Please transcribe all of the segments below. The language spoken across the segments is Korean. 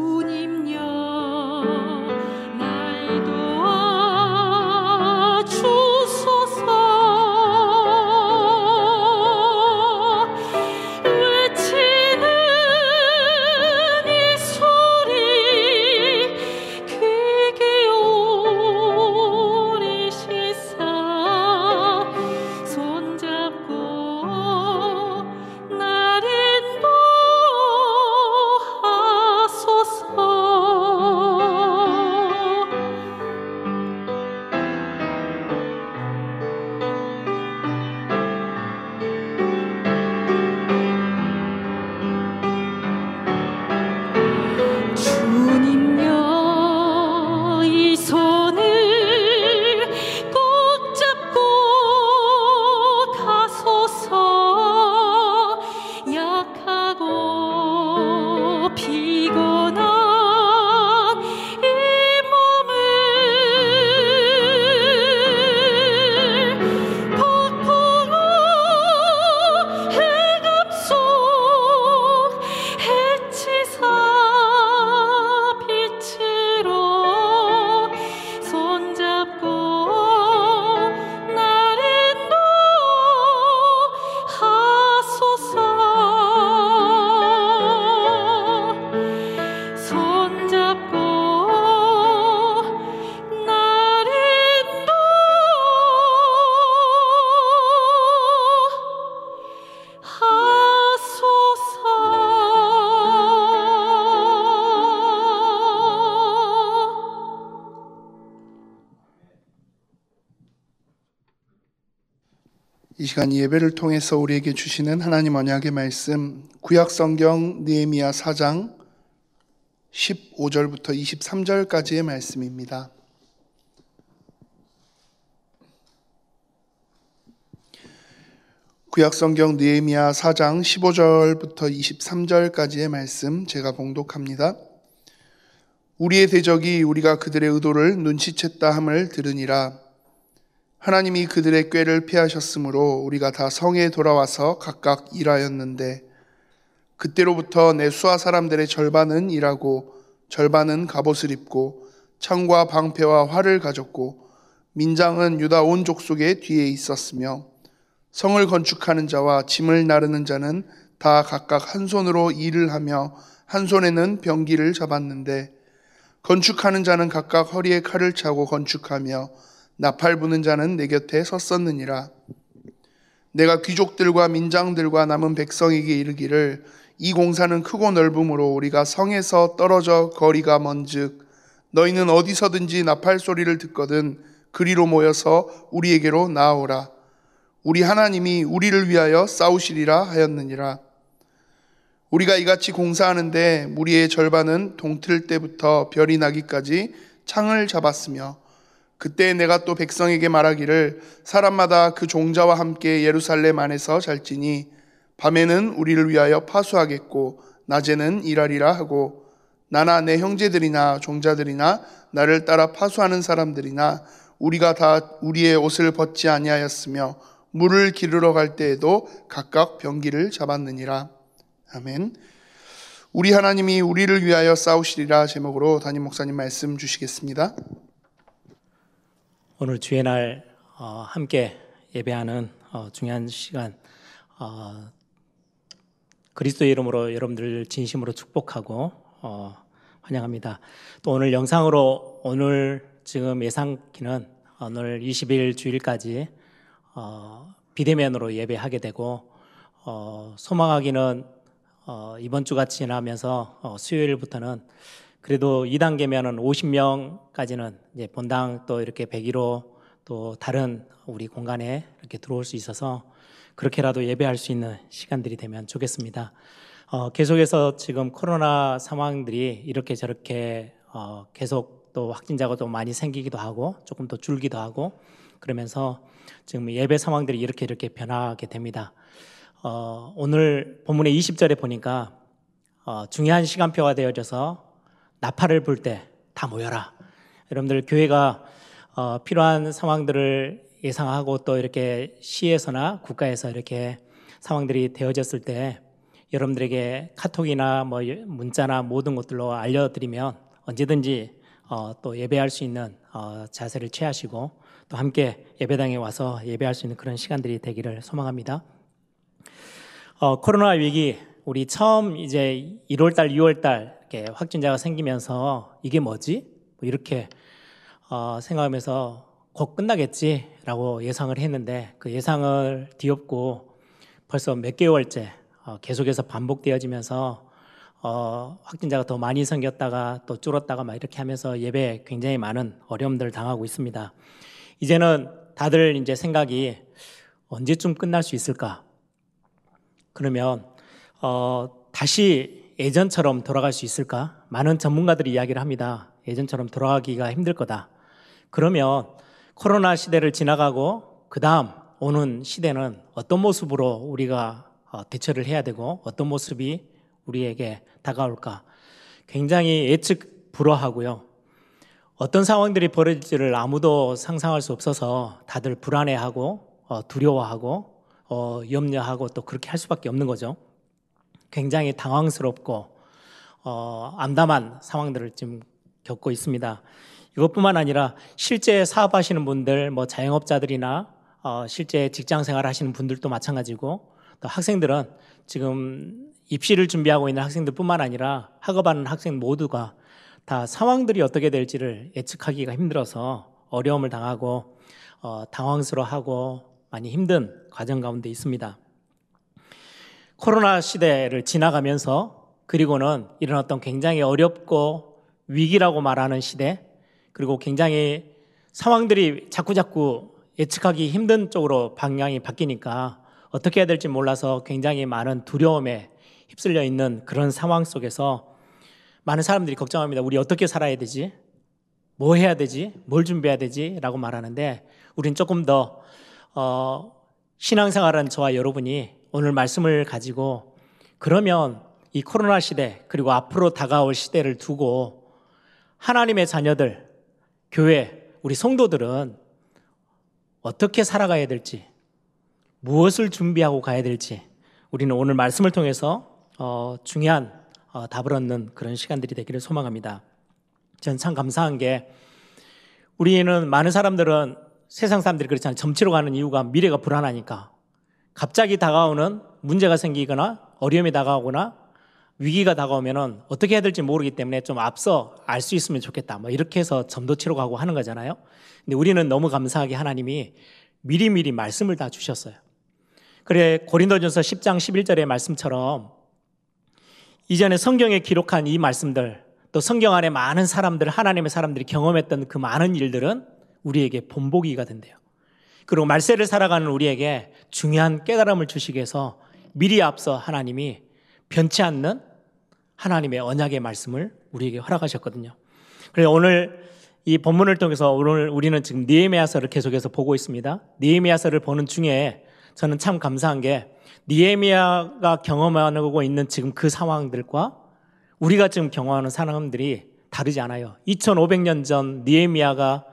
祝你。 이 시간 예배를 통해서 우리에게 주시는 하나님 언약의 말씀 구약 성경 느헤미야 4장 15절부터 23절까지의 말씀입니다. 구약 성경 느헤미야 4장 15절부터 23절까지의 말씀 제가 봉독합니다. 우리의 대적이 우리가 그들의 의도를 눈치챘다 함을 들으니라 하나님이 그들의 꾀를 피하셨으므로 우리가 다 성에 돌아와서 각각 일하였는데 그때로부터 내 수하 사람들의 절반은 일하고 절반은 갑옷을 입고 창과 방패와 활을 가졌고 민장은 유다 온 족속의 뒤에 있었으며 성을 건축하는 자와 짐을 나르는 자는 다 각각 한 손으로 일을 하며 한 손에는 병기를 잡았는데 건축하는 자는 각각 허리에 칼을 차고 건축하며 나팔 부는 자는 내 곁에 섰었느니라. 내가 귀족들과 민장들과 남은 백성에게 이르기를 이 공사는 크고 넓음으로 우리가 성에서 떨어져 거리가 먼즉 너희는 어디서든지 나팔 소리를 듣거든 그리로 모여서 우리에게로 나아오라. 우리 하나님이 우리를 위하여 싸우시리라 하였느니라. 우리가 이같이 공사하는데 무리의 절반은 동틀 때부터 별이 나기까지 창을 잡았으며 그때 내가 또 백성에게 말하기를 사람마다 그 종자와 함께 예루살렘 안에서 잘지니 밤에는 우리를 위하여 파수하겠고 낮에는 일하리라 하고 나나 내 형제들이나 종자들이나 나를 따라 파수하는 사람들이나 우리가 다 우리의 옷을 벗지 아니하였으며 물을 기르러 갈 때에도 각각 병기를 잡았느니라. 아멘. 우리 하나님이 우리를 위하여 싸우시리라 제목으로 담임 목사님 말씀 주시겠습니다. 오늘 주의 날 어, 함께 예배하는 어, 중요한 시간 어, 그리스도 이름으로 여러분들 진심으로 축복하고 환영합니다. 또 오늘 영상으로 오늘 지금 예상키는 오늘 20일 주일까지 비대면으로 예배하게 되고 소망하기는 이번 주가 지나면서 수요일부터는 그래도 2단계면은 50명까지는 이제 본당 또 이렇게 100일로 또 다른 우리 공간에 이렇게 들어올 수 있어서 그렇게라도 예배할 수 있는 시간들이 되면 좋겠습니다. 어, 계속해서 지금 코로나 상황들이 이렇게 저렇게 어, 계속 또 확진자가 또 많이 생기기도 하고 조금 더 줄기도 하고 그러면서 지금 예배 상황들이 이렇게 이렇게 변하게 됩니다. 어, 오늘 본문의 20절에 보니까 어, 중요한 시간표가 되어져서 나팔을 불 때 다 모여라. 여러분들 교회가 어, 필요한 상황들을 예상하고 또 이렇게 시에서나 국가에서 이렇게 상황들이 되어졌을 때 여러분들에게 카톡이나 뭐 문자나 모든 것들로 알려드리면 언제든지 어, 또 예배할 수 있는 어, 자세를 취하시고 또 함께 예배당에 와서 예배할 수 있는 그런 시간들이 되기를 소망합니다. 어, 코로나 위기 우리 처음 이제 1월달, 2월달 이렇게 확진자가 생기면서 이게 뭐지? 뭐 이렇게 어, 생각하면서 곧 끝나겠지라고 예상을 했는데 그 예상을 뒤엎고 벌써 몇 개월째 어, 계속해서 반복되어지면서 어, 확진자가 더 많이 생겼다가 또 줄었다가 막 이렇게 하면서 예배에 굉장히 많은 어려움들을 당하고 있습니다. 이제는 다들 이제 생각이 언제쯤 끝날 수 있을까? 그러면 어, 다시 예전처럼 돌아갈 수 있을까? 많은 전문가들이 이야기를 합니다. 예전처럼 돌아가기가 힘들 거다. 그러면 코로나 시대를 지나가고 그 다음 오는 시대는 어떤 모습으로 우리가 어, 대처를 해야 되고 어떤 모습이 우리에게 다가올까? 굉장히 예측 불허하고요. 어떤 상황들이 벌어질지를 아무도 상상할 수 없어서 다들 불안해하고 어, 두려워하고 어, 염려하고 또 그렇게 할 수밖에 없는 거죠. 굉장히 당황스럽고 어, 암담한 상황들을 지금 겪고 있습니다. 이것뿐만 아니라 실제 사업하시는 분들, 뭐 자영업자들이나 어, 실제 직장 생활 하시는 분들도 마찬가지고 또 학생들은 지금 입시를 준비하고 있는 학생들뿐만 아니라 학업하는 학생 모두가 다 상황들이 어떻게 될지를 예측하기가 힘들어서 어려움을 당하고 어, 당황스러워하고 많이 힘든 과정 가운데 있습니다. 코로나 시대를 지나가면서 그리고는 이런 어떤 굉장히 어렵고 위기라고 말하는 시대 그리고 굉장히 상황들이 자꾸자꾸 예측하기 힘든 쪽으로 방향이 바뀌니까 어떻게 해야 될지 몰라서 굉장히 많은 두려움에 휩쓸려 있는 그런 상황 속에서 많은 사람들이 걱정합니다. 우리 어떻게 살아야 되지? 뭐 해야 되지? 뭘 준비해야 되지? 라고 말하는데 우린 조금 더 어, 신앙생활한 저와 여러분이 오늘 말씀을 가지고 그러면 이 코로나 시대 그리고 앞으로 다가올 시대를 두고 하나님의 자녀들, 교회, 우리 성도들은 어떻게 살아가야 될지, 무엇을 준비하고 가야 될지, 우리는 오늘 말씀을 통해서 어, 중요한 어, 답을 얻는 그런 시간들이 되기를 소망합니다. 저는 참 감사한 게 우리는 많은 사람들은 세상 사람들이 그렇잖아요. 점치러 가는 이유가 미래가 불안하니까 갑자기 다가오는 문제가 생기거나 어려움이 다가오거나 위기가 다가오면은 어떻게 해야 될지 모르기 때문에 좀 앞서 알 수 있으면 좋겠다. 뭐 이렇게 해서 점도 치러 가고 하는 거잖아요. 근데 우리는 너무 감사하게 하나님이 미리미리 말씀을 다 주셨어요. 그래 고린도전서 10장 11절의 말씀처럼 이전에 성경에 기록한 이 말씀들 또 성경 안에 많은 사람들 하나님의 사람들이 경험했던 그 많은 일들은 우리에게 본보기가 된대요. 그리고 말세를 살아가는 우리에게 중요한 깨달음을 주시기 위해서 미리 앞서 하나님이 변치 않는 하나님의 언약의 말씀을 우리에게 허락하셨거든요. 그래서 오늘 이 본문을 통해서 오늘 우리는 지금 니에미아서를 계속해서 보고 있습니다. 니에미아서를 보는 중에 저는 참 감사한 게 니에미아가 경험하고 있는 지금 그 상황들과 우리가 지금 경험하는 상황들이 다르지 않아요. 2500년 전 니에미아가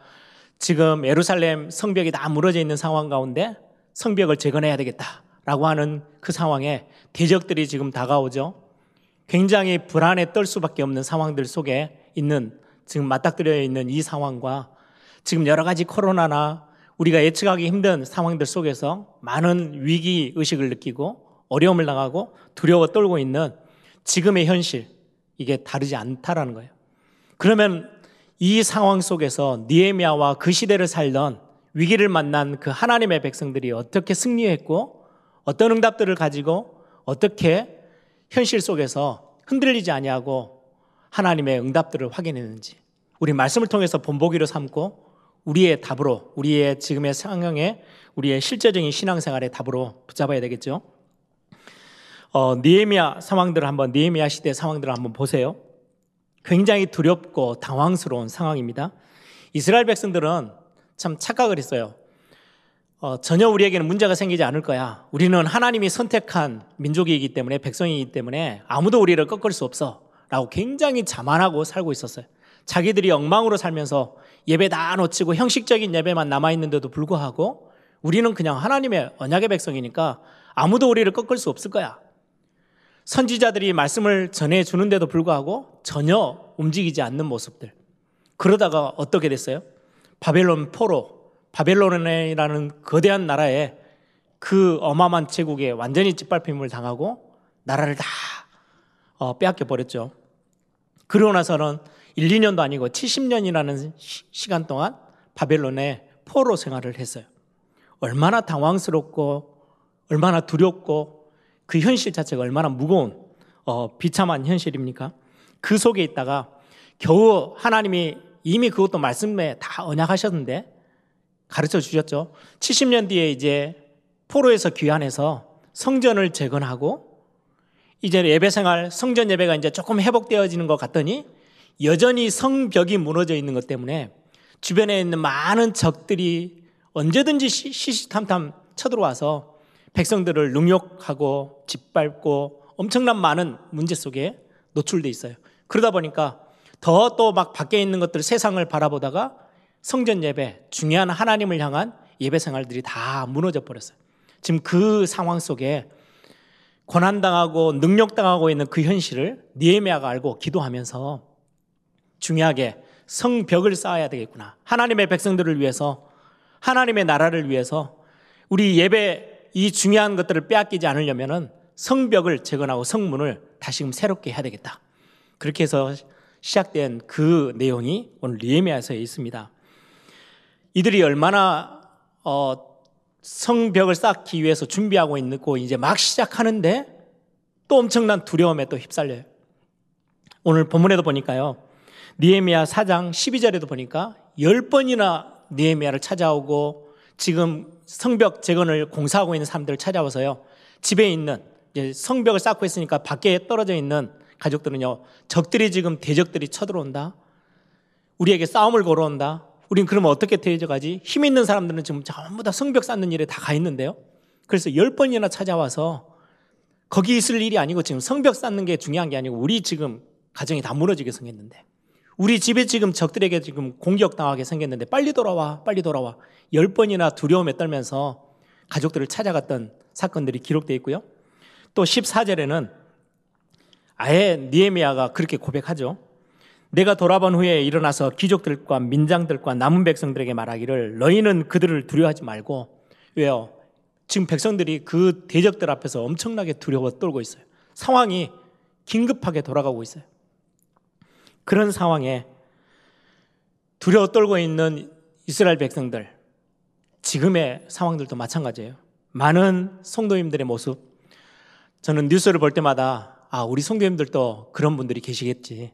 지금 예루살렘 성벽이 다 무너져 있는 상황 가운데 성벽을 재건해야 되겠다라고 하는 그 상황에 대적들이 지금 다가오죠. 굉장히 불안에 떨 수밖에 없는 상황들 속에 있는 지금 맞닥뜨려 있는 이 상황과 지금 여러 가지 코로나나 우리가 예측하기 힘든 상황들 속에서 많은 위기 의식을 느끼고 어려움을 당하고 두려워 떨고 있는 지금의 현실 이게 다르지 않다라는 거예요. 그러면 이 상황 속에서 니에미아와 그 시대를 살던 위기를 만난 그 하나님의 백성들이 어떻게 승리했고 어떤 응답들을 가지고 어떻게 현실 속에서 흔들리지 아니하고 하나님의 응답들을 확인했는지 우리 말씀을 통해서 본보기로 삼고 우리의 답으로 우리의 지금의 상황에 우리의 실제적인 신앙생활의 답으로 붙잡아야 되겠죠. 어, 니에미아 상황들을 한번 니에미아 시대 상황들을 한번 보세요. 굉장히 두렵고 당황스러운 상황입니다. 이스라엘 백성들은 참 착각을 했어요. 어, 전혀 우리에게는 문제가 생기지 않을 거야. 우리는 하나님이 선택한 민족이기 때문에 백성이기 때문에 아무도 우리를 꺾을 수 없어. 라고 굉장히 자만하고 살고 있었어요. 자기들이 엉망으로 살면서 예배 다 놓치고 형식적인 예배만 남아있는데도 불구하고 우리는 그냥 하나님의 언약의 백성이니까 아무도 우리를 꺾을 수 없을 거야. 선지자들이 말씀을 전해 주는데도 불구하고 전혀 움직이지 않는 모습들. 그러다가 어떻게 됐어요? 바벨론 포로, 바벨론이라는 거대한 나라에 그 어마어마한 제국에 완전히 짓밟힘을 당하고 나라를 다 어, 빼앗겨 버렸죠. 그러고 나서는 1, 2년도 아니고 70년이라는 시 간 동안 바벨론에 포로 생활을 했어요. 얼마나 당황스럽고 얼마나 두렵고 그 현실 자체가 얼마나 무거운 어, 비참한 현실입니까? 그 속에 있다가 겨우 하나님이 이미 그것도 말씀에 다 언약하셨는데 가르쳐 주셨죠. 70년 뒤에 이제 포로에서 귀환해서 성전을 재건하고 이제 예배 생활, 성전 예배가 이제 조금 회복되어지는 것 같더니 여전히 성벽이 무너져 있는 것 때문에 주변에 있는 많은 적들이 언제든지 시시탐탐 쳐들어와서 백성들을 능욕하고 짓밟고 엄청난 많은 문제 속에 노출돼 있어요. 그러다 보니까 더 또 막 밖에 있는 것들 세상을 바라보다가 성전 예배, 중요한 하나님을 향한 예배 생활들이 다 무너져 버렸어요. 지금 그 상황 속에 고난당하고 능력당하고 있는 그 현실을 니에미아가 알고 기도하면서 중요하게 성벽을 쌓아야 되겠구나. 하나님의 백성들을 위해서 하나님의 나라를 위해서 우리 예배 이 중요한 것들을 빼앗기지 않으려면은 성벽을 재건하고 성문을 다시금 새롭게 해야 되겠다. 그렇게 해서 시작된 그 내용이 오늘 리에미아서에 있습니다. 이들이 얼마나 어, 성벽을 쌓기 위해서 준비하고 있고 이제 막 시작하는데 또 엄청난 두려움에 또 휩쓸려요. 오늘 본문에도 보니까요. 니에미아 4장 12절에도 보니까 10번이나 니에미아를 찾아오고 지금 성벽 재건을 공사하고 있는 사람들을 찾아와서요. 집에 있는 성벽을 쌓고 있으니까 밖에 떨어져 있는 가족들은요. 적들이 지금 대적들이 쳐들어온다. 우리에게 싸움을 걸어온다. 우린 그러면 어떻게 대적하지? 힘 있는 사람들은 지금 전부 다 성벽 쌓는 일에 다 가 있는데요. 그래서 열 번이나 찾아와서 거기 있을 일이 아니고 지금 성벽 쌓는 게 중요한 게 아니고 우리 지금 가정이 다 무너지게 생겼는데 우리 집에 지금 적들에게 지금 공격당하게 생겼는데 빨리 돌아와, 빨리 돌아와. 열 번이나 두려움에 떨면서 가족들을 찾아갔던 사건들이 기록되어 있고요. 또 14절에는 아예 니에미아가 그렇게 고백하죠. 내가 돌아본 후에 일어나서 귀족들과 민장들과 남은 백성들에게 말하기를 너희는 그들을 두려워하지 말고 왜요? 지금 백성들이 그 대적들 앞에서 엄청나게 두려워 떨고 있어요. 상황이 긴급하게 돌아가고 있어요. 그런 상황에 두려워 떨고 있는 이스라엘 백성들, 지금의 상황들도 마찬가지예요. 많은 성도님들의 모습, 저는 뉴스를 볼 때마다 아, 우리 성도님들도 그런 분들이 계시겠지.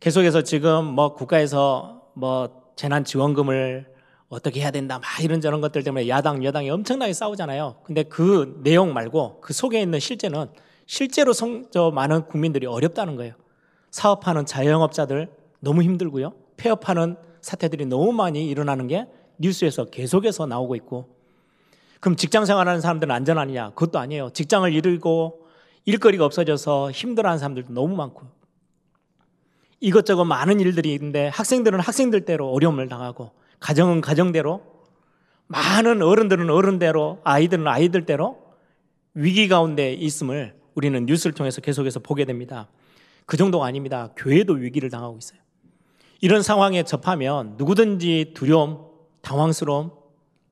계속해서 지금 뭐 국가에서 뭐 재난지원금을 어떻게 해야 된다, 막 이런저런 것들 때문에 야당, 여당이 엄청나게 싸우잖아요. 근데 그 내용 말고 그 속에 있는 실제는 실제로 성, 저 많은 국민들이 어렵다는 거예요. 사업하는 자영업자들 너무 힘들고요. 폐업하는 사태들이 너무 많이 일어나는 게 뉴스에서 계속해서 나오고 있고 그럼 직장 생활하는 사람들은 안전하느냐? 그것도 아니에요. 직장을 잃고 일거리가 없어져서 힘들어하는 사람들도 너무 많고 이것저것 많은 일들이 있는데 학생들은 학생들대로 어려움을 당하고 가정은 가정대로 많은 어른들은 어른대로 아이들은 아이들대로 위기 가운데 있음을 우리는 뉴스를 통해서 계속해서 보게 됩니다. 그 정도가 아닙니다. 교회도 위기를 당하고 있어요. 이런 상황에 접하면 누구든지 두려움, 당황스러움,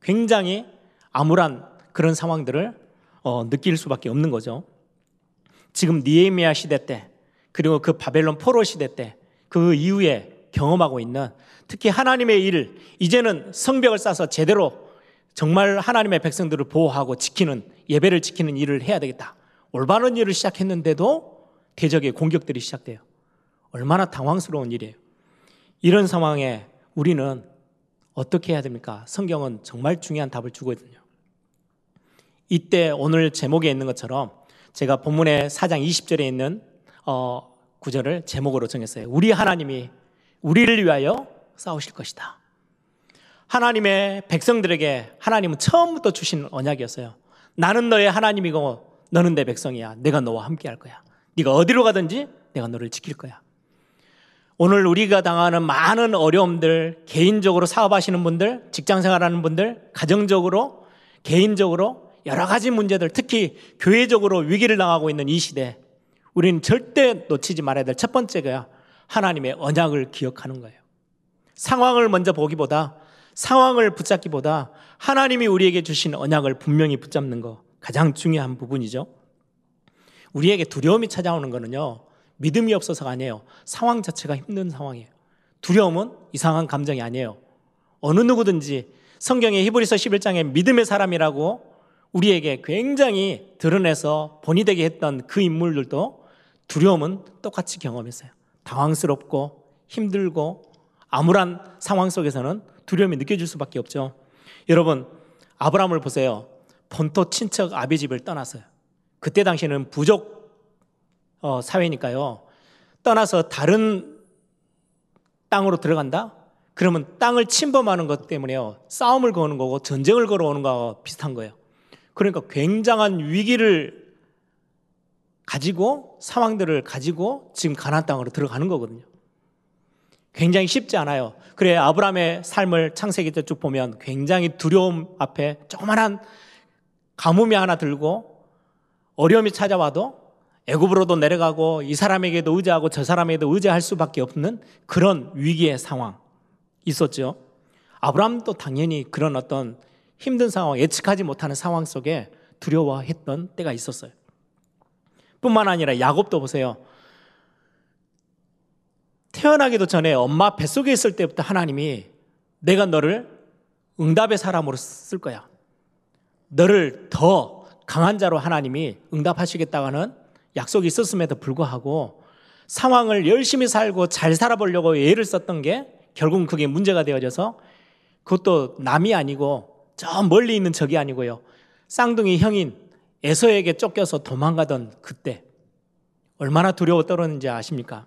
굉장히 암울한 그런 상황들을 어, 느낄 수밖에 없는 거죠. 지금 니에미아 시대 때 그리고 그 바벨론 포로 시대 때 그 이후에 경험하고 있는 특히 하나님의 일 이제는 성벽을 쌓아서 제대로 정말 하나님의 백성들을 보호하고 지키는 예배를 지키는 일을 해야 되겠다. 올바른 일을 시작했는데도 대적의 공격들이 시작돼요. 얼마나 당황스러운 일이에요. 이런 상황에 우리는 어떻게 해야 됩니까? 성경은 정말 중요한 답을 주거든요. 이때 오늘 제목에 있는 것처럼 제가 본문의 4장 20절에 있는 어, 구절을 제목으로 정했어요. 우리 하나님이 우리를 위하여 싸우실 것이다. 하나님의 백성들에게 하나님은 처음부터 주신 언약이었어요. 나는 너의 하나님이고 너는 내 백성이야. 내가 너와 함께 할 거야. 네가 어디로 가든지 내가 너를 지킬 거야. 오늘 우리가 당하는 많은 어려움들, 개인적으로 사업하시는 분들, 직장 생활하는 분들, 가정적으로, 개인적으로 여러 가지 문제들, 특히 교회적으로 위기를 당하고 있는 이 시대, 우리는 절대 놓치지 말아야 될 첫 번째가 하나님의 언약을 기억하는 거예요. 상황을 먼저 보기보다 상황을 붙잡기보다 하나님이 우리에게 주신 언약을 분명히 붙잡는 거 가장 중요한 부분이죠. 우리에게 두려움이 찾아오는 거는요. 믿음이 없어서가 아니에요. 상황 자체가 힘든 상황이에요. 두려움은 이상한 감정이 아니에요. 어느 누구든지 성경의 히브리서 11장에 믿음의 사람이라고 우리에게 굉장히 드러내서 본이 되게 했던 그 인물들도 두려움은 똑같이 경험했어요. 당황스럽고 힘들고 암울한 상황 속에서는 두려움이 느껴질 수밖에 없죠. 여러분, 아브라함을 보세요. 본토 친척 아비 집을 떠났어요. 그때 당시에는 부족 어, 사회니까요. 떠나서 다른 땅으로 들어간다? 그러면 땅을 침범하는 것 때문에요. 싸움을 거는 거고 전쟁을 걸어오는 거와 비슷한 거예요. 그러니까 굉장한 위기를 가지고 상황들을 가지고 지금 가나안 땅으로 들어가는 거거든요. 굉장히 쉽지 않아요. 그래 아브라함의 삶을 창세기 때 쭉 보면 굉장히 두려움 앞에 조그만한 가뭄이 하나 들고 어려움이 찾아와도 애굽으로도 내려가고 이 사람에게도 의지하고 저 사람에게도 의지할 수밖에 없는 그런 위기의 상황 있었죠. 아브라함도 당연히 그런 어떤 힘든 상황, 예측하지 못하는 상황 속에 두려워했던 때가 있었어요. 뿐만 아니라 야곱도 보세요. 태어나기도 전에 엄마 뱃속에 있을 때부터 하나님이 내가 너를 응답의 사람으로 쓸 거야. 너를 더 강한 자로 하나님이 응답하시겠다는 약속이 있었음에도 불구하고 상황을 열심히 살고 잘 살아보려고 애를 썼던 게 결국은 그게 문제가 되어져서 그것도 남이 아니고 저 멀리 있는 적이 아니고요. 쌍둥이 형인 에서에게 쫓겨서 도망가던 그때 얼마나 두려워 떨었는지 아십니까?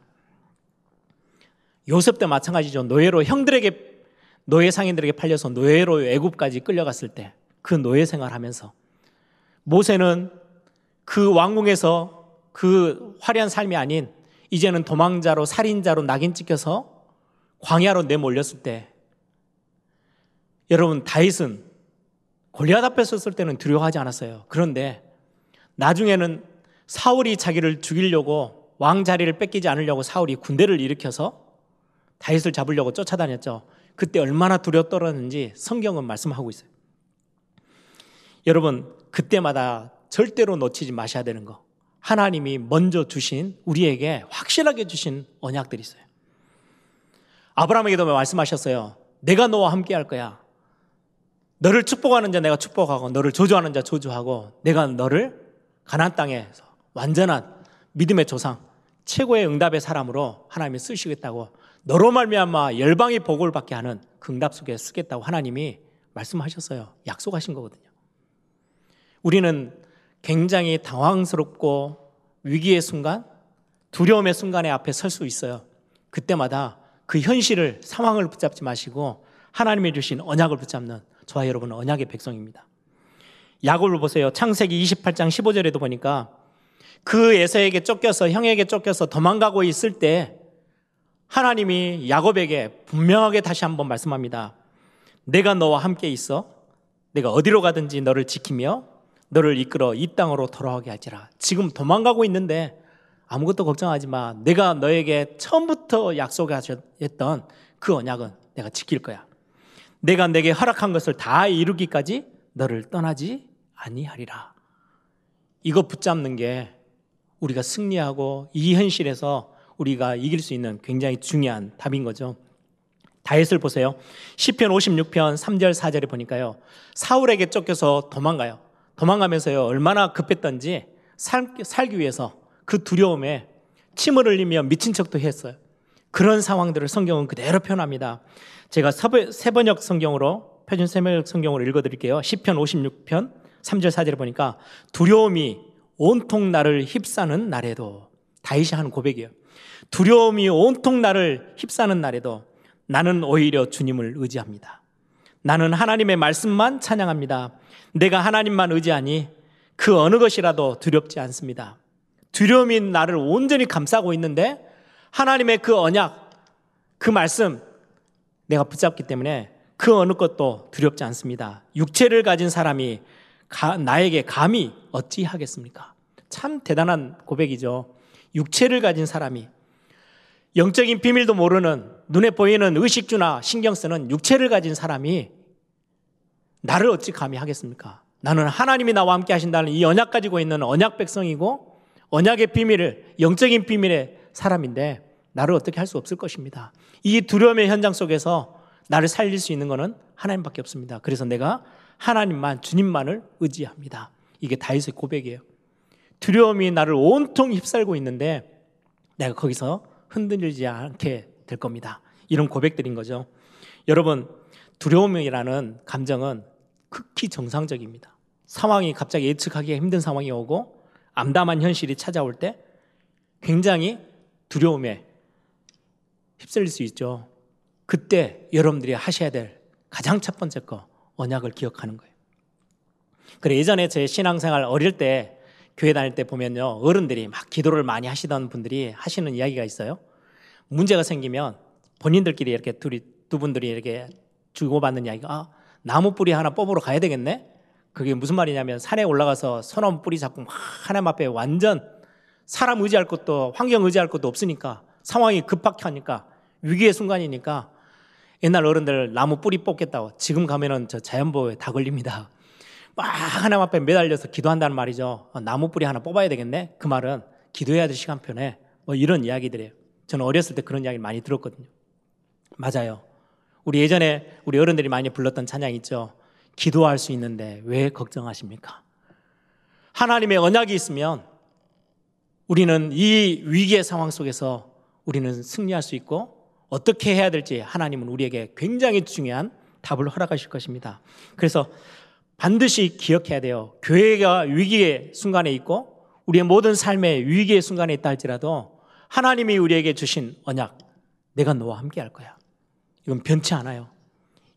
요셉 때 마찬가지죠. 노예로 형들에게 노예 상인들에게 팔려서 노예로 애굽까지 끌려갔을 때 그 노예 생활하면서 모세는 그 왕궁에서 그 화려한 삶이 아닌 이제는 도망자로 살인자로 낙인 찍혀서 광야로 내몰렸을 때 여러분 다윗은 골리앗 앞에 섰을 때는 두려워하지 않았어요. 그런데 나중에는 사울이 자기를 죽이려고 왕 자리를 뺏기지 않으려고 사울이 군대를 일으켜서 다윗을 잡으려고 쫓아다녔죠. 그때 얼마나 두려워 떨었는지 성경은 말씀하고 있어요. 여러분, 그때마다 절대로 놓치지 마셔야 되는 거. 하나님이 먼저 주신 우리에게 확실하게 주신 언약들이 있어요. 아브라함에게도 말씀하셨어요. 내가 너와 함께 할 거야. 너를 축복하는 자 내가 축복하고 너를 조조하는 자 조조하고 내가 너를 가나안 땅에서 완전한 믿음의 조상 최고의 응답의 사람으로 하나님이 쓰시겠다고 너로 말미암아 열방이 복을 받게 하는 그 응답 속에 쓰겠다고 하나님이 말씀하셨어요. 약속하신 거거든요. 우리는 굉장히 당황스럽고 위기의 순간, 두려움의 순간에 앞에 설 수 있어요. 그때마다 그 현실을 상황을 붙잡지 마시고 하나님이 주신 언약을 붙잡는 저와 여러분 언약의 백성입니다. 야곱을 보세요. 창세기 28장 15절에도 보니까 그 에서에게 쫓겨서 형에게 쫓겨서 도망가고 있을 때 하나님이 야곱에게 분명하게 다시 한번 말씀합니다. 내가 너와 함께 있어. 내가 어디로 가든지 너를 지키며 너를 이끌어 이 땅으로 돌아오게 하지라. 지금 도망가고 있는데 아무것도 걱정하지 마. 내가 너에게 처음부터 약속하셨던 그 언약은 내가 지킬 거야. 내가 내게 허락한 것을 다 이루기까지 너를 떠나지 아니하리라. 이거 붙잡는 게 우리가 승리하고 이 현실에서 우리가 이길 수 있는 굉장히 중요한 답인 거죠. 다윗을 보세요. 시편 56편 3절 4절에 보니까요. 사울에게 쫓겨서 도망가요. 도망가면서요. 얼마나 급했던지 살, 살기 위해서 그 두려움에 침을 흘리며 미친 척도 했어요. 그런 상황들을 성경은 그대로 표현합니다. 제가 세번역 성경으로 표준 세번역 성경으로 읽어드릴게요. 시편 56편 3절 4절에 보니까 두려움이 온통 나를 휩싸는 날에도 다윗이 하는 고백이에요. 두려움이 온통 나를 휩싸는 날에도 나는 오히려 주님을 의지합니다. 나는 하나님의 말씀만 찬양합니다. 내가 하나님만 의지하니 그 어느 것이라도 두렵지 않습니다. 두려움이 나를 온전히 감싸고 있는데 하나님의 그 언약, 그 말씀 내가 붙잡기 때문에 그 어느 것도 두렵지 않습니다. 육체를 가진 사람이 가, 나에게 감히 어찌 하겠습니까? 참 대단한 고백이죠. 육체를 가진 사람이 영적인 비밀도 모르는 눈에 보이는 의식주나 신경 쓰는 육체를 가진 사람이 나를 어찌 감히 하겠습니까? 나는 하나님이 나와 함께 하신다는 이 언약 가지고 있는 언약 백성이고 언약의 비밀을 영적인 비밀의 사람인데 나를 어떻게 할 수 없을 것입니다. 이 두려움의 현장 속에서 나를 살릴 수 있는 것은 하나님밖에 없습니다. 그래서 내가 하나님만 주님만을 의지합니다. 이게 다윗의 고백이에요. 두려움이 나를 온통 휩쓸고 있는데 내가 거기서 흔들리지 않게 될 겁니다. 이런 고백들인 거죠. 여러분, 두려움이라는 감정은 극히 정상적입니다. 상황이 갑자기 예측하기 힘든 상황이 오고 암담한 현실이 찾아올 때 굉장히 두려움에 휩쓸릴 수 있죠. 그때 여러분들이 하셔야 될 가장 첫 번째 거 언약을 기억하는 거예요. 그래 예전에 제 신앙생활 어릴 때 교회 다닐 때 보면요 어른들이 막 기도를 많이 하시던 분들이 하시는 이야기가 있어요. 문제가 생기면 본인들끼리 이렇게 둘이 두 분들이 이렇게 주고받는 이야기가 아, 나무 뿌리 하나 뽑으러 가야 되겠네. 그게 무슨 말이냐면 산에 올라가서 소나무 뿌리 잡고 하나님 앞에 완전 사람 의지할 것도 환경 의지할 것도 없으니까 상황이 급박해 하니까 위기의 순간이니까 옛날 어른들 나무 뿌리 뽑겠다고 지금 가면은 저 자연보호에 다 걸립니다. 막 하나님 앞에 매달려서 기도한다는 말이죠. 어, 나무 뿌리 하나 뽑아야 되겠네. 그 말은 기도해야 될 시간표네. 뭐 이런 이야기들이에요. 저는 어렸을 때 그런 이야기 많이 들었거든요. 맞아요. 우리 예전에 우리 어른들이 많이 불렀던 찬양 있죠. 기도할 수 있는데 왜 걱정하십니까? 하나님의 언약이 있으면 우리는 이 위기의 상황 속에서 우리는 승리할 수 있고 어떻게 해야 될지 하나님은 우리에게 굉장히 중요한 답을 허락하실 것입니다. 그래서 반드시 기억해야 돼요. 교회가 위기의 순간에 있고 우리의 모든 삶의 위기의 순간에 있다 할지라도 하나님이 우리에게 주신 언약, 내가 너와 함께 할 거야. 이건 변치 않아요.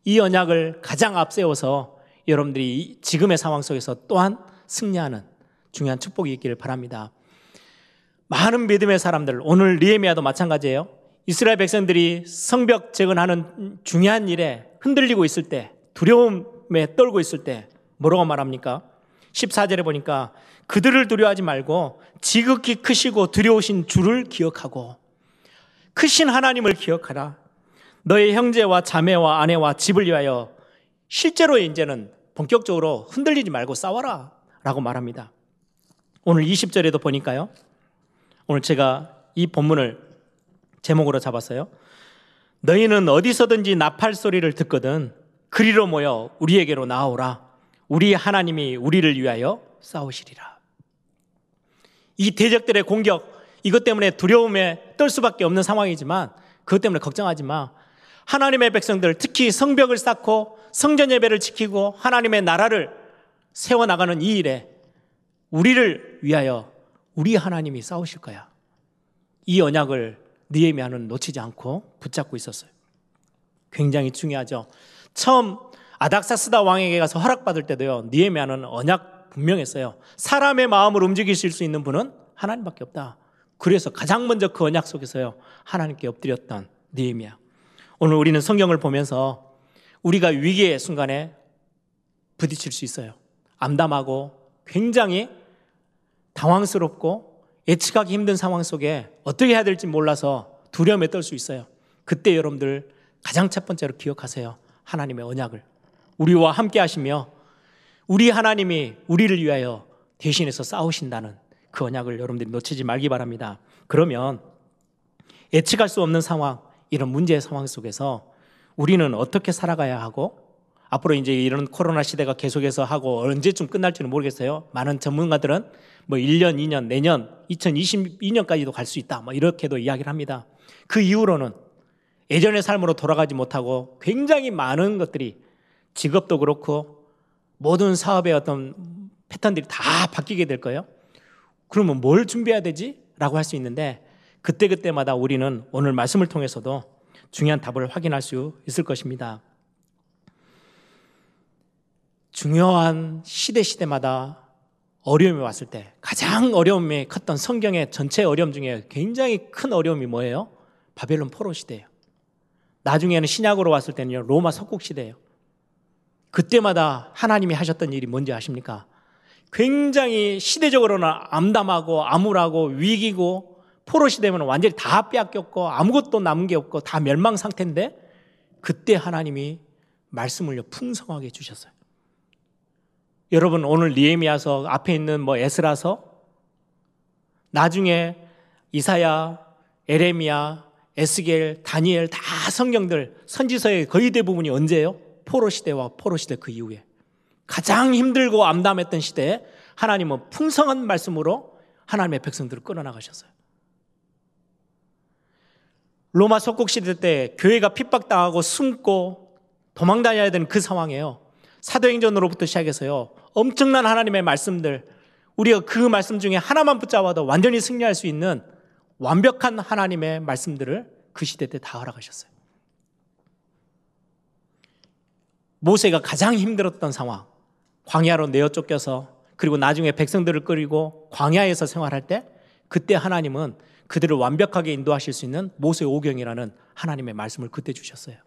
이 언약을 가장 앞세워서 여러분들이 지금의 상황 속에서 또한 승리하는 중요한 축복이 있기를 바랍니다. 많은 믿음의 사람들, 오늘 리에미아도 마찬가지예요. 이스라엘 백성들이 성벽 재건하는 중요한 일에 흔들리고 있을 때, 두려움에 떨고 있을 때, 뭐라고 말합니까? 14절에 보니까 그들을 두려워하지 말고 지극히 크시고 두려우신 주를 기억하고 크신 하나님을 기억하라. 너의 형제와 자매와 아내와 집을 위하여 실제로 이제는 본격적으로 흔들리지 말고 싸워라. 라고 말합니다. 오늘 20절에도 보니까요. 오늘 제가 이 본문을 제목으로 잡았어요. 너희는 어디서든지 나팔 소리를 듣거든 그리로 모여 우리에게로 나오라. 우리 하나님이 우리를 위하여 싸우시리라. 이 대적들의 공격, 이것 때문에 두려움에 떨 수밖에 없는 상황이지만 그것 때문에 걱정하지 마. 하나님의 백성들, 특히 성벽을 쌓고 성전 예배를 지키고 하나님의 나라를 세워나가는 이 일에 우리를 위하여 우리 하나님이 싸우실 거야. 이 언약을 느헤미야는 놓치지 않고 붙잡고 있었어요. 굉장히 중요하죠. 처음 아닥사스다 왕에게 가서 허락받을 때도요. 느헤미야는 언약 분명했어요. 사람의 마음을 움직이실 수 있는 분은 하나님밖에 없다. 그래서 가장 먼저 그 언약 속에서요. 하나님께 엎드렸던 느헤미야. 오늘 우리는 성경을 보면서 우리가 위기의 순간에 부딪힐 수 있어요. 암담하고 굉장히 당황스럽고 예측하기 힘든 상황 속에 어떻게 해야 될지 몰라서 두려움에 떨 수 있어요. 그때 여러분들 가장 첫 번째로 기억하세요. 하나님의 언약을. 우리와 함께 하시며 우리 하나님이 우리를 위하여 대신해서 싸우신다는 그 언약을 여러분들이 놓치지 말기 바랍니다. 그러면 예측할 수 없는 상황, 이런 문제의 상황 속에서 우리는 어떻게 살아가야 하고 앞으로 이제 이런 코로나 시대가 계속해서 하고 언제쯤 끝날지는 모르겠어요. 많은 전문가들은 뭐 1년, 2년, 내년, 2022년까지도 갈 수 있다. 뭐 이렇게도 이야기를 합니다. 그 이후로는 예전의 삶으로 돌아가지 못하고 굉장히 많은 것들이 직업도 그렇고 모든 사업의 어떤 패턴들이 다 바뀌게 될 거예요. 그러면 뭘 준비해야 되지? 라고 할 수 있는데 그때그때마다 우리는 오늘 말씀을 통해서도 중요한 답을 확인할 수 있을 것입니다. 중요한 시대 시대마다 어려움이 왔을 때 가장 어려움이 컸던 성경의 전체 어려움 중에 굉장히 큰 어려움이 뭐예요? 바벨론 포로 시대예요. 나중에는 신약으로 왔을 때는요 로마 석국 시대예요. 그때마다 하나님이 하셨던 일이 뭔지 아십니까? 굉장히 시대적으로는 암담하고 암울하고 위기고 포로 시대면 완전히 다 빼앗겼고 아무것도 남은 게 없고 다 멸망 상태인데 그때 하나님이 말씀을요 풍성하게 주셨어요. 여러분 오늘 니에미아서 앞에 있는 뭐 에스라서 나중에 이사야, 에레미야, 에스겔, 다니엘 다 성경들 선지서의 거의 대부분이 언제예요? 포로 시대와 포로 시대 그 이후에 가장 힘들고 암담했던 시대에 하나님은 풍성한 말씀으로 하나님의 백성들을 끌어나가셨어요. 로마 속국 시대 때 교회가 핍박당하고 숨고 도망 다녀야 되는 그 상황이에요. 사도행전으로부터 시작해서요. 엄청난 하나님의 말씀들, 우리가 그 말씀 중에 하나만 붙잡아도 완전히 승리할 수 있는 완벽한 하나님의 말씀들을 그 시대 때 다 허락하셨어요. 모세가 가장 힘들었던 상황, 광야로 내어 쫓겨서 그리고 나중에 백성들을 끌고 광야에서 생활할 때 그때 하나님은 그들을 완벽하게 인도하실 수 있는 모세 오경이라는 하나님의 말씀을 그때 주셨어요.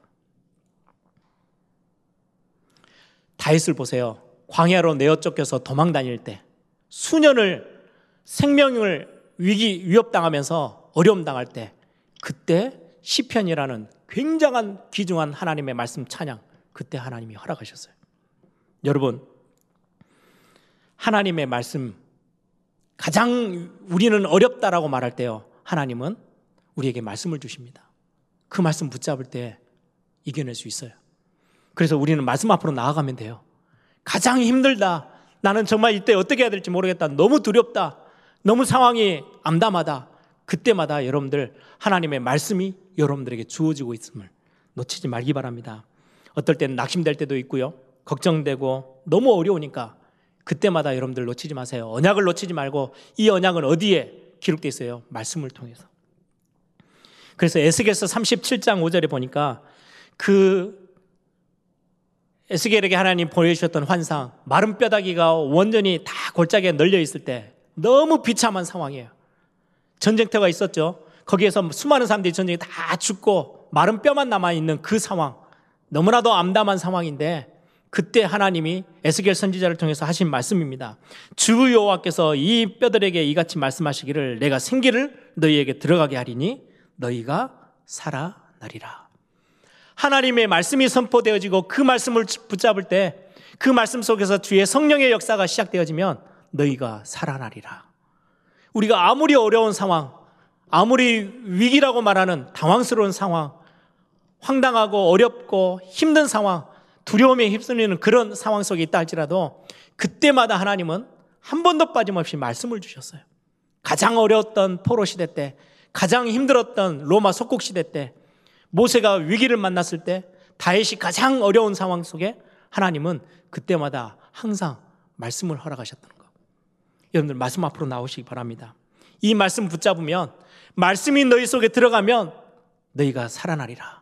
다윗을 보세요. 광야로 내어 쫓겨서 도망 다닐 때 수년을 생명을 위기 위협당하면서 어려움 당할 때 그때 시편이라는 굉장한 귀중한 하나님의 말씀 찬양 그때 하나님이 허락하셨어요. 여러분 하나님의 말씀 가장 우리는 어렵다라고 말할 때요. 하나님은 우리에게 말씀을 주십니다. 그 말씀 붙잡을 때 이겨낼 수 있어요. 그래서 우리는 말씀 앞으로 나아가면 돼요. 가장 힘들다. 나는 정말 이때 어떻게 해야 될지 모르겠다. 너무 두렵다. 너무 상황이 암담하다. 그때마다 여러분들 하나님의 말씀이 여러분들에게 주어지고 있음을 놓치지 말기 바랍니다. 어떨 때는 낙심될 때도 있고요. 걱정되고 너무 어려우니까 그때마다 여러분들 놓치지 마세요. 언약을 놓치지 말고 이 언약은 어디에 기록되어 있어요? 말씀을 통해서. 그래서 에스겔서 37장 5절에 보니까 그 에스겔에게 하나님 보여주셨던 환상, 마른 뼈다귀가 완전히 다 골짜기에 널려 있을 때 너무 비참한 상황이에요. 전쟁터가 있었죠. 거기에서 수많은 사람들이 전쟁에 다 죽고 마른 뼈만 남아 있는 그 상황, 너무나도 암담한 상황인데 그때 하나님이 에스겔 선지자를 통해서 하신 말씀입니다. 주 여호와께서 이 뼈들에게 이같이 말씀하시기를 내가 생기를 너희에게 들어가게 하리니 너희가 살아나리라. 하나님의 말씀이 선포되어지고 그 말씀을 붙잡을 때 그 말씀 속에서 주의 성령의 역사가 시작되어지면 너희가 살아나리라. 우리가 아무리 어려운 상황, 아무리 위기라고 말하는 당황스러운 상황, 황당하고 어렵고 힘든 상황, 두려움에 휩쓸리는 그런 상황 속에 있다 할지라도 그때마다 하나님은 한 번도 빠짐없이 말씀을 주셨어요. 가장 어려웠던 포로 시대 때, 가장 힘들었던 로마 속국 시대 때, 모세가 위기를 만났을 때, 다윗이 가장 어려운 상황 속에 하나님은 그때마다 항상 말씀을 허락하셨던 거. 여러분들 말씀 앞으로 나오시기 바랍니다. 이 말씀 붙잡으면 말씀이 너희 속에 들어가면 너희가 살아나리라.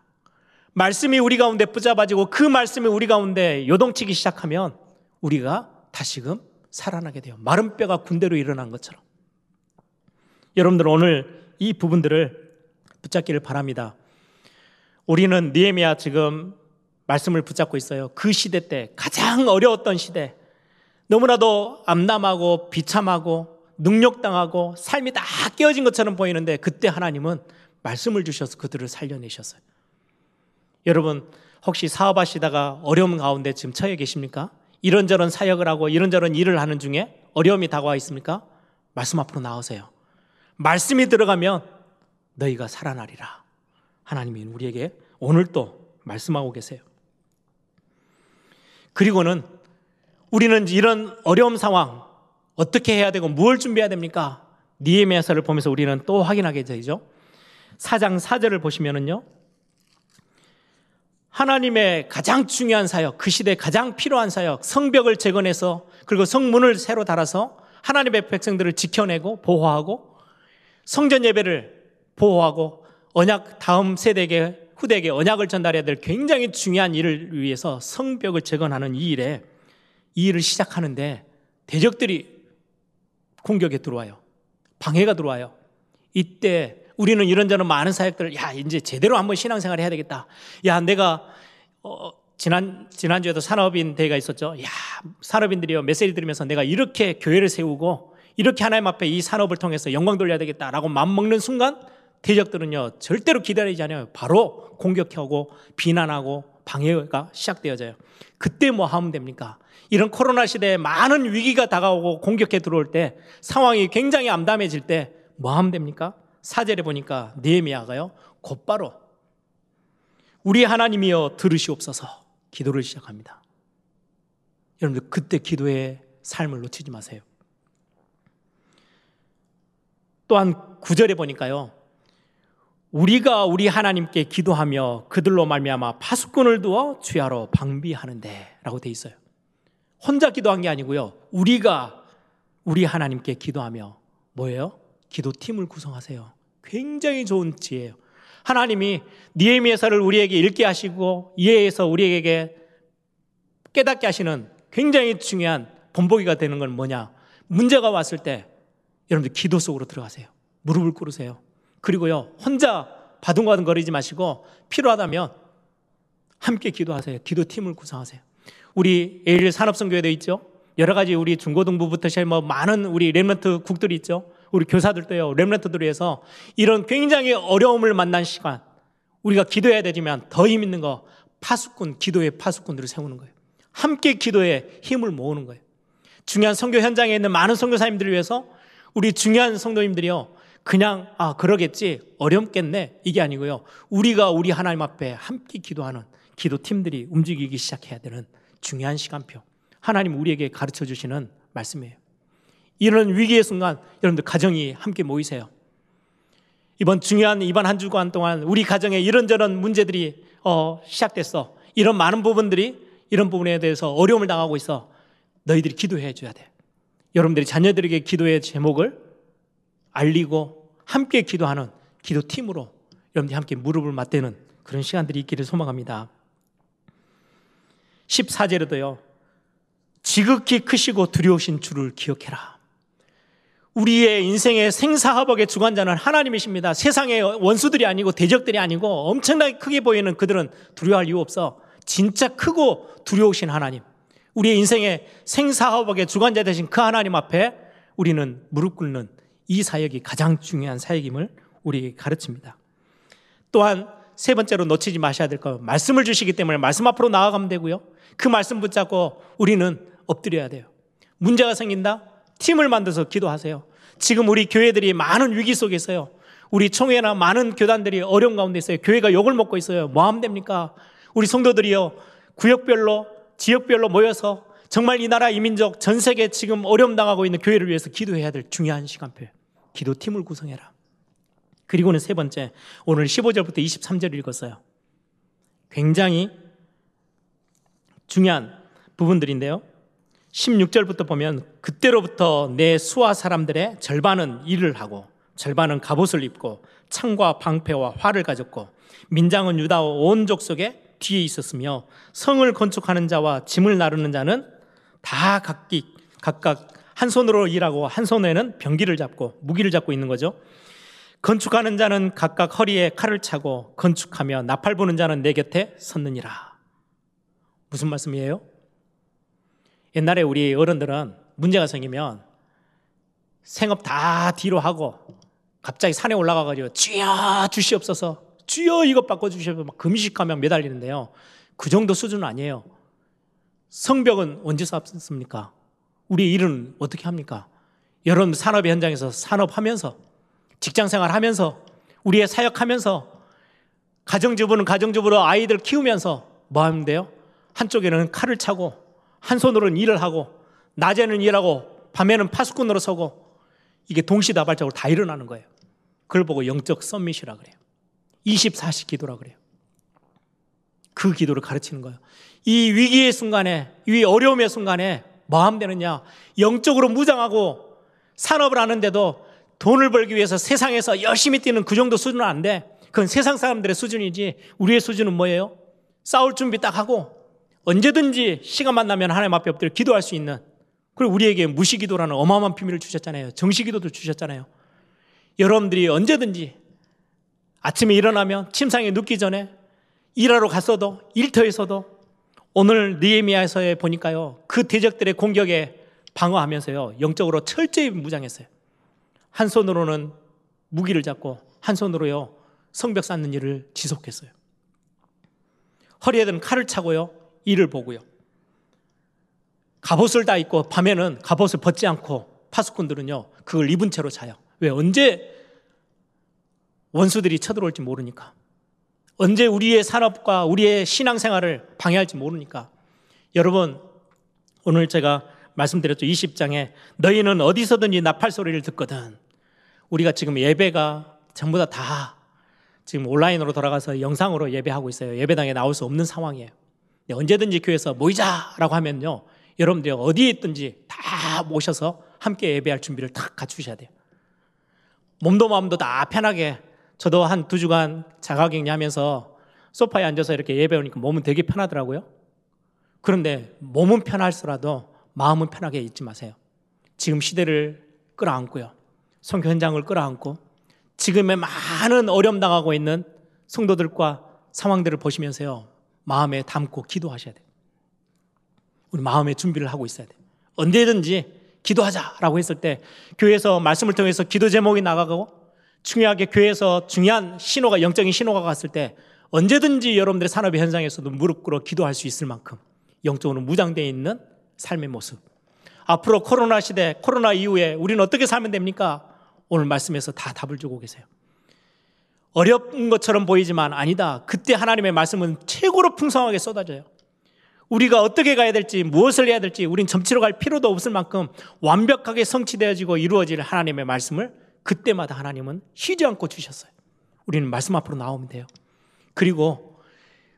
말씀이 우리 가운데 붙잡아지고 그 말씀이 우리 가운데 요동치기 시작하면 우리가 다시금 살아나게 돼요. 마른 뼈가 군대로 일어난 것처럼. 여러분들 오늘 이 부분들을 붙잡기를 바랍니다. 우리는 니에미아 지금 말씀을 붙잡고 있어요. 그 시대 때 가장 어려웠던 시대. 너무나도 암담하고 비참하고 능력당하고 삶이 다 깨어진 것처럼 보이는데 그때 하나님은 말씀을 주셔서 그들을 살려내셨어요. 여러분 혹시 사업하시다가 어려움 가운데 지금 처해 계십니까? 이런저런 사역을 하고 이런저런 일을 하는 중에 어려움이 다가와 있습니까? 말씀 앞으로 나오세요. 말씀이 들어가면 너희가 살아나리라. 하나님이 우리에게 오늘 또 말씀하고 계세요. 그리고는 우리는 이런 어려움 상황 어떻게 해야 되고 무엇을 준비해야 됩니까? 니에미아서를 보면서 우리는 또 확인하게 되죠. 4장 4절을 보시면은요. 하나님의 가장 중요한 사역, 그 시대에 가장 필요한 사역, 성벽을 재건해서 그리고 성문을 새로 달아서 하나님의 백성들을 지켜내고 보호하고 성전 예배를 보호하고 언약 다음 세대에게 후대에게 언약을 전달해야 될 굉장히 중요한 일을 위해서 성벽을 재건하는 이 일에 이 일을 시작하는데 대적들이 공격에 들어와요. 방해가 들어와요. 이때 우리는 이런저런 많은 사역들을 야 이제 제대로 한번 신앙생활 해야 되겠다. 야 내가 어, 지난 지난주에도 산업인 대회가 있었죠. 야 산업인들이요 메시지 들으면서 내가 이렇게 교회를 세우고 이렇게 하나님 앞에 이 산업을 통해서 영광 돌려야 되겠다라고 맘 먹는 순간 대적들은요 절대로 기다리지 않아요. 바로 공격하고 비난하고 방해가 시작되어져요. 그때 뭐 하면 됩니까? 이런 코로나 시대에 많은 위기가 다가오고 공격해 들어올 때 상황이 굉장히 암담해질 때 뭐 하면 됩니까? 사절에 보니까 느헤미야가요 곧바로 우리 하나님이여 들으시옵소서 기도를 시작합니다. 여러분들 그때 기도의 삶을 놓치지 마세요. 또한 구절에 보니까요. 우리가 우리 하나님께 기도하며 그들로 말미암아 파수꾼을 두어 주야로 방비하는데라고 돼 있어요. 혼자 기도한 게 아니고요. 우리가 우리 하나님께 기도하며 뭐예요? 기도팀을 구성하세요. 굉장히 좋은 지혜예요. 하나님이 니에미에서를 우리에게 읽게 하시고 이해해서 우리에게 깨닫게 하시는 굉장히 중요한 본보기가 되는 건 뭐냐? 문제가 왔을 때 여러분들 기도 속으로 들어가세요. 무릎을 꿇으세요. 그리고요, 혼자 바둥바둥 거리지 마시고 필요하다면 함께 기도하세요. 기도팀을 구성하세요. 우리 예일 산업선교회도 있죠. 여러 가지 우리 중고등부부터 시작 뭐 많은 우리 remnant 국들이 있죠. 우리 교사들도요. remnant들을 위해서 이런 굉장히 어려움을 만난 시간 우리가 기도해야 되지만 더 힘 있는 거 파수꾼 기도의 파수꾼들을 세우는 거예요. 함께 기도에 힘을 모으는 거예요. 중요한 선교 현장에 있는 많은 선교사님들을 위해서 우리 중요한 성도님들이요. 그냥 아 그러겠지 어렵겠네 이게 아니고요. 우리가 우리 하나님 앞에 함께 기도하는 기도 팀들이 움직이기 시작해야 되는 중요한 시간표. 하나님 우리에게 가르쳐 주시는 말씀이에요. 이런 위기의 순간 여러분들 가정이 함께 모이세요. 이번 중요한 이번 한 주간 동안 우리 가정에 이런저런 문제들이 어, 시작됐어. 이런 많은 부분들이 이런 부분에 대해서 어려움을 당하고 있어. 너희들이 기도해 줘야 돼. 여러분들이 자녀들에게 기도의 제목을 알리고 함께 기도하는 기도팀으로 여러분들이 함께 무릎을 맞대는 그런 시간들이 있기를 소망합니다. 14절에도요. 지극히 크시고 두려우신 주를 기억해라. 우리의 인생의 생사화복의 주관자는 하나님이십니다. 세상의 원수들이 아니고 대적들이 아니고 엄청나게 크게 보이는 그들은 두려워할 이유 없어. 진짜 크고 두려우신 하나님. 우리의 인생의 생사화복의 주관자 되신 그 하나님 앞에 우리는 무릎 꿇는 이 사역이 가장 중요한 사역임을 우리에게 가르칩니다. 또한 세 번째로 놓치지 마셔야 될 것, 말씀을 주시기 때문에 말씀 앞으로 나아가면 되고요. 그 말씀 붙잡고 우리는 엎드려야 돼요. 문제가 생긴다? 팀을 만들어서 기도하세요. 지금 우리 교회들이 많은 위기 속에 있어요. 우리 총회나 많은 교단들이 어려운 가운데 있어요. 교회가 욕을 먹고 있어요. 뭐 하면 됩니까? 우리 성도들이요. 구역별로, 지역별로 모여서 정말 이 나라 이 민족 전 세계 지금 어려움 당하고 있는 교회를 위해서 기도해야 될 중요한 시간표. 기도팀을 구성해라. 그리고는 세 번째, 오늘 15절부터 23절 읽었어요. 굉장히 중요한 부분들인데요. 16절부터 보면 그때로부터 내 수하 사람들의 절반은 일을 하고 절반은 갑옷을 입고 창과 방패와 활을 가졌고 민장은 유다 온 족속에 뒤에 있었으며 성을 건축하는 자와 짐을 나르는 자는 다 각기 각각 한 손으로 일하고 한 손에는 병기를 잡고 무기를 잡고 있는 거죠. 건축하는 자는 각각 허리에 칼을 차고 건축하며 나팔 부는 자는 내 곁에 섰느니라. 무슨 말씀이에요? 옛날에 우리 어른들은 문제가 생기면 생업 다 뒤로 하고 갑자기 산에 올라가가지고 주여 주시옵소서 주여 이것 바꿔주시옵소서 막 금식하면 매달리는데요. 그 정도 수준은 아니에요. 성벽은 언제 쌓습니까? 우리 일은 어떻게 합니까? 여러분 산업 현장에서 산업하면서 직장 생활하면서 우리의 사역하면서 가정주부는 가정주부로 아이들 키우면서 뭐 하면 돼요? 한쪽에는 칼을 차고 한 손으로는 일을 하고 낮에는 일하고 밤에는 파수꾼으로 서고 이게 동시다발적으로 다 일어나는 거예요. 그걸 보고 영적 썸밋이라 그래요. 24시 기도라 그래요. 그 기도를 가르치는 거예요. 이 위기의 순간에, 이 어려움의 순간에 뭐 하면 되느냐? 영적으로 무장하고 산업을 하는데도 돈을 벌기 위해서 세상에서 열심히 뛰는 그 정도 수준은 안 돼. 그건 세상 사람들의 수준이지 우리의 수준은 뭐예요? 싸울 준비 딱 하고 언제든지 시간만 나면 하나님 앞에 엎드려 기도할 수 있는 그리고 우리에게 무시기도라는 어마어마한 비밀을 주셨잖아요. 정시기도도 주셨잖아요. 여러분들이 언제든지 아침에 일어나면 침상에 눕기 전에 일하러 갔어도 일터에서도 오늘 느에미아에서에 보니까요. 그 대적들의 공격에 방어하면서요. 영적으로 철저히 무장했어요. 한 손으로는 무기를 잡고 한 손으로요. 성벽 쌓는 일을 지속했어요. 허리에는 칼을 차고요. 일을 보고요. 갑옷을 다 입고 밤에는 갑옷을 벗지 않고 파수꾼들은요. 그걸 입은 채로 자요. 왜 언제 원수들이 쳐들어올지 모르니까. 언제 우리의 산업과 우리의 신앙생활을 방해할지 모르니까. 여러분, 오늘 제가 말씀드렸죠. 20장에 너희는 어디서든지 나팔 소리를 듣거든. 우리가 지금 예배가 전부 다 다 지금 온라인으로 돌아가서 영상으로 예배하고 있어요. 예배당에 나올 수 없는 상황이에요. 언제든지 교회에서 모이자라고 하면요. 여러분들이 어디에 있든지 다 모셔서 함께 예배할 준비를 다 갖추셔야 돼요. 몸도 마음도 다 편하게 저도 한 두 주간 자가격리 하면서 소파에 앉아서 이렇게 예배 오니까 몸은 되게 편하더라고요. 그런데 몸은 편할수라도 마음은 편하게 있지 마세요. 지금 시대를 끌어안고요. 성교 현장을 끌어안고 지금의 많은 어려움 당하고 있는 성도들과 상황들을 보시면서요. 마음에 담고 기도하셔야 돼요. 우리 마음의 준비를 하고 있어야 돼요. 언제든지 기도하자라고 했을 때 교회에서 말씀을 통해서 기도 제목이 나가고 중요하게 교회에서 중요한 신호가 영적인 신호가 갔을 때 언제든지 여러분들의 산업의 현장에서도 무릎 꿇어 기도할 수 있을 만큼 영적으로 무장되어 있는 삶의 모습. 앞으로 코로나 시대, 코로나 이후에 우리는 어떻게 살면 됩니까? 오늘 말씀에서 다 답을 주고 계세요. 어려운 것처럼 보이지만 아니다. 그때 하나님의 말씀은 최고로 풍성하게 쏟아져요. 우리가 어떻게 가야 될지, 무엇을 해야 될지, 우린 점치러 갈 필요도 없을 만큼 완벽하게 성취되어지고 이루어질 하나님의 말씀을 그때마다 하나님은 쉬지 않고 주셨어요. 우리는 말씀 앞으로 나오면 돼요. 그리고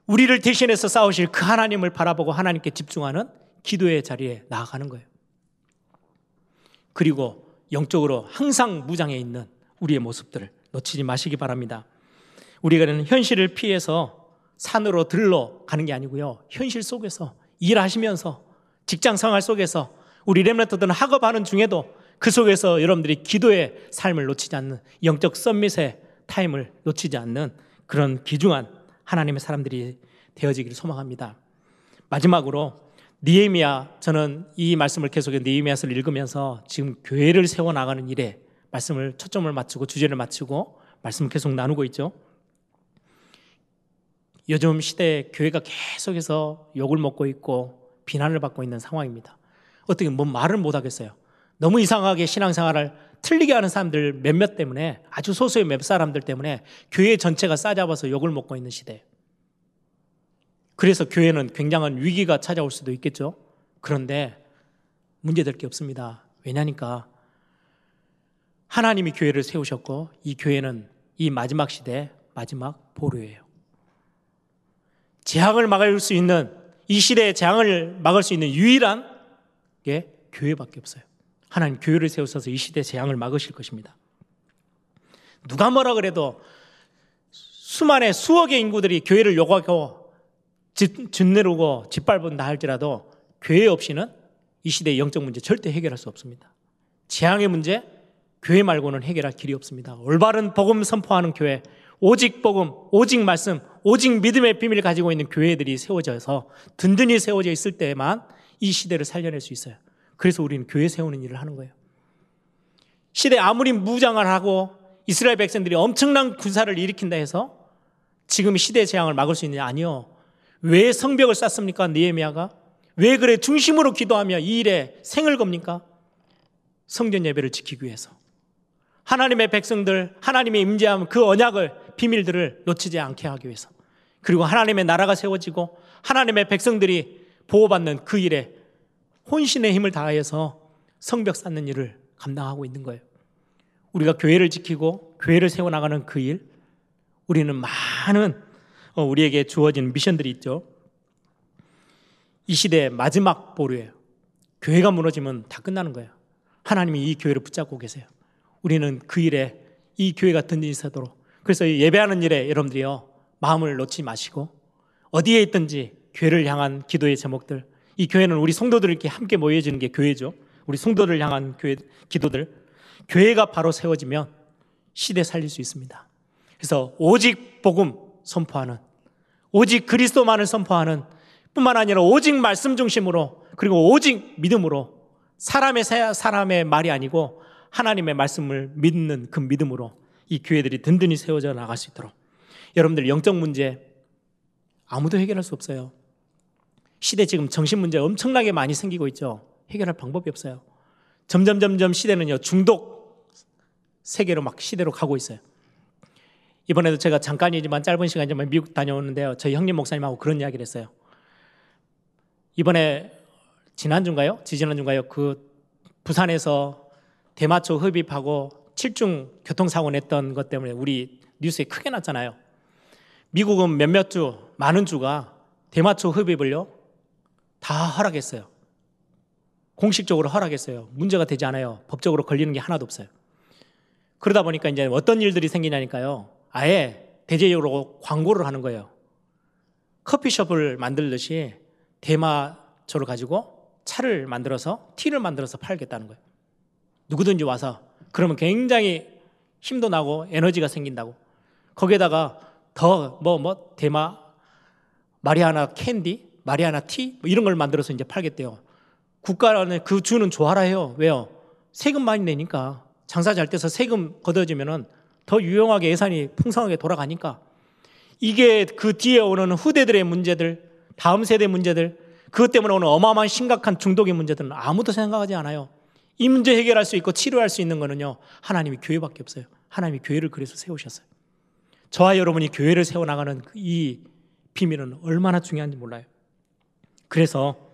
우리를 대신해서 싸우실 그 하나님을 바라보고 하나님께 집중하는 기도의 자리에 나아가는 거예요. 그리고 영적으로 항상 무장해 있는 우리의 모습들을 놓치지 마시기 바랍니다. 우리가 는 현실을 피해서 산으로 들러 가는 게 아니고요. 현실 속에서 일하시면서 직장 생활 속에서 우리 렘넌트들은 학업하는 중에도 그 속에서 여러분들이 기도의 삶을 놓치지 않는 영적 썸밋의 타임을 놓치지 않는 그런 귀중한 하나님의 사람들이 되어지기를 소망합니다. 마지막으로 니에미야 저는 이 말씀을 계속해 니에미야서를 읽으면서 지금 교회를 세워 나가는 일에 말씀을 초점을 맞추고 주제를 맞추고 말씀을 계속 나누고 있죠. 요즘 시대에 교회가 계속해서 욕을 먹고 있고 비난을 받고 있는 상황입니다. 어떻게 뭐 말을 못 하겠어요. 너무 이상하게 신앙생활을 틀리게 하는 사람들 몇몇 때문에 아주 소수의 몇 사람들 때문에 교회 전체가 싸잡아서 욕을 먹고 있는 시대. 그래서 교회는 굉장한 위기가 찾아올 수도 있겠죠. 그런데 문제될 게 없습니다. 왜냐니까 하나님이 교회를 세우셨고 이 교회는 이 마지막 시대 마지막 보루예요. 재앙을 막을 수 있는 이 시대의 재앙을 막을 수 있는 유일한 게 교회밖에 없어요. 하나님 교회를 세우셔서 이 시대 재앙을 막으실 것입니다. 누가 뭐라 그래도 수만의 수억의 인구들이 교회를 욕하고 짓내르고 짓밟은다 할지라도 교회 없이는 이 시대의 영적 문제 절대 해결할 수 없습니다. 재앙의 문제 교회 말고는 해결할 길이 없습니다. 올바른 복음 선포하는 교회, 오직 복음, 오직 말씀, 오직 믿음의 비밀을 가지고 있는 교회들이 세워져서 든든히 세워져 있을 때만 이 시대를 살려낼 수 있어요. 그래서 우리는 교회 세우는 일을 하는 거예요. 시대 아무리 무장을 하고 이스라엘 백성들이 엄청난 군사를 일으킨다 해서 지금 시대 재앙을 막을 수 있느냐? 아니요. 왜 성벽을 쌓습니까? 느헤미야가? 왜 그래 중심으로 기도하며 이 일에 생을 겁니까? 성전 예배를 지키기 위해서. 하나님의 백성들, 하나님의 임재함 그 언약을 비밀들을 놓치지 않게 하기 위해서. 그리고 하나님의 나라가 세워지고 하나님의 백성들이 보호받는 그 일에 혼신의 힘을 다해서 성벽 쌓는 일을 감당하고 있는 거예요. 우리가 교회를 지키고 교회를 세워나가는 그 일, 우리는 많은 어, 우리에게 주어진 미션들이 있죠. 이 시대의 마지막 보루예요. 교회가 무너지면 다 끝나는 거예요. 하나님이 이 교회를 붙잡고 계세요. 우리는 그 일에 이 교회가 든든히 서도록 그래서 예배하는 일에 여러분들이요 마음을 놓지 마시고 어디에 있든지 교회를 향한 기도의 제목들 이 교회는 우리 성도들 이 렇게 함께 모여지는 게 교회죠. 우리 성도를 향한 교회 기도들. 교회가 바로 세워지면 시대 살릴 수 있습니다. 그래서 오직 복음 선포하는 오직 그리스도만을 선포하는 뿐만 아니라 오직 말씀 중심으로 그리고 오직 믿음으로 사람의 사람의 말이 아니고 하나님의 말씀을 믿는 그 믿음으로 이 교회들이 든든히 세워져 나갈 수 있도록 여러분들 영적 문제 아무도 해결할 수 없어요. 시대 지금 정신 문제 엄청나게 많이 생기고 있죠. 해결할 방법이 없어요. 점점 점점 시대는요 중독 세계로 막 시대로 가고 있어요. 이번에도 제가 잠깐이지만 짧은 시간이지만 미국 다녀오는데요. 저희 형님 목사님하고 그런 이야기를 했어요. 이번에 지난주인가요? 지지난주인가요? 그 부산에서 대마초 흡입하고 7중 교통사고 냈던 것 때문에 우리 뉴스에 크게 났잖아요. 미국은 몇몇 주, 많은 주가 대마초 흡입을요, 다 허락했어요. 공식적으로 허락했어요. 문제가 되지 않아요. 법적으로 걸리는 게 하나도 없어요. 그러다 보니까 이제 어떤 일들이 생기냐니까요. 아예 대대적으로 광고를 하는 거예요. 커피숍을 만들듯이 대마초를 가지고 차를 만들어서 티를 만들어서 팔겠다는 거예요. 누구든지 와서 그러면 굉장히 힘도 나고 에너지가 생긴다고. 거기에다가 더 뭐뭐 뭐 대마 마리아나 캔디 마리아나 티 뭐 이런 걸 만들어서 이제 팔겠대요. 국가는 그 주는 좋아라 해요. 왜요? 세금 많이 내니까 장사 잘 돼서 세금 걷어지면은 더 유용하게 예산이 풍성하게 돌아가니까 이게 그 뒤에 오는 후대들의 문제들, 다음 세대 문제들, 그것 때문에 오는 어마어마한 심각한 중독의 문제들은 아무도 생각하지 않아요. 이 문제 해결할 수 있고 치료할 수 있는 거는요, 하나님이 교회밖에 없어요. 하나님이 교회를 그래서 세우셨어요. 저와 여러분이 교회를 세워나가는 이 비밀은 얼마나 중요한지 몰라요. 그래서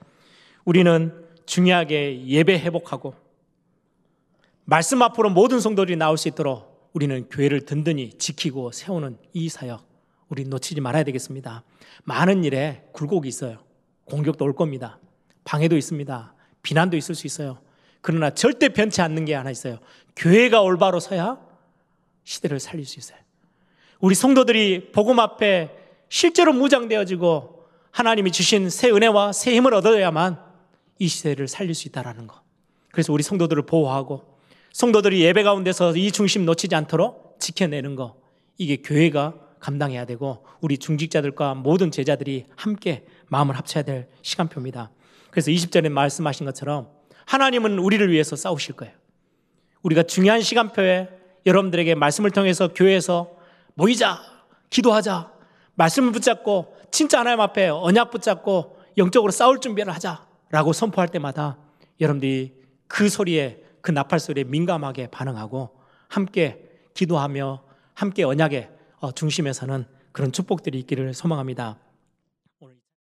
우리는 중요하게 예배 회복하고 말씀 앞으로 모든 성도들이 나올 수 있도록 우리는 교회를 든든히 지키고 세우는 이 사역 우리 놓치지 말아야 되겠습니다. 많은 일에 굴곡이 있어요. 공격도 올 겁니다. 방해도 있습니다. 비난도 있을 수 있어요. 그러나 절대 변치 않는 게 하나 있어요. 교회가 올바로 서야 시대를 살릴 수 있어요. 우리 성도들이 복음 앞에 실제로 무장되어지고 하나님이 주신 새 은혜와 새 힘을 얻어야만 이 시대를 살릴 수 있다라는 거. 그래서 우리 성도들을 보호하고 성도들이 예배 가운데서 이 중심 놓치지 않도록 지켜내는 거. 이게 교회가 감당해야 되고 우리 중직자들과 모든 제자들이 함께 마음을 합쳐야 될 시간표입니다. 그래서 20절에 말씀하신 것처럼 하나님은 우리를 위해서 싸우실 거예요. 우리가 중요한 시간표에 여러분들에게 말씀을 통해서 교회에서 모이자, 기도하자, 말씀을 붙잡고 진짜 하나님 앞에 언약 붙잡고 영적으로 싸울 준비를 하자라고 선포할 때마다 여러분들이 그 소리에 그 나팔 소리에 민감하게 반응하고 함께 기도하며 함께 언약의 어, 중심에 서는 그런 축복들이 있기를 소망합니다.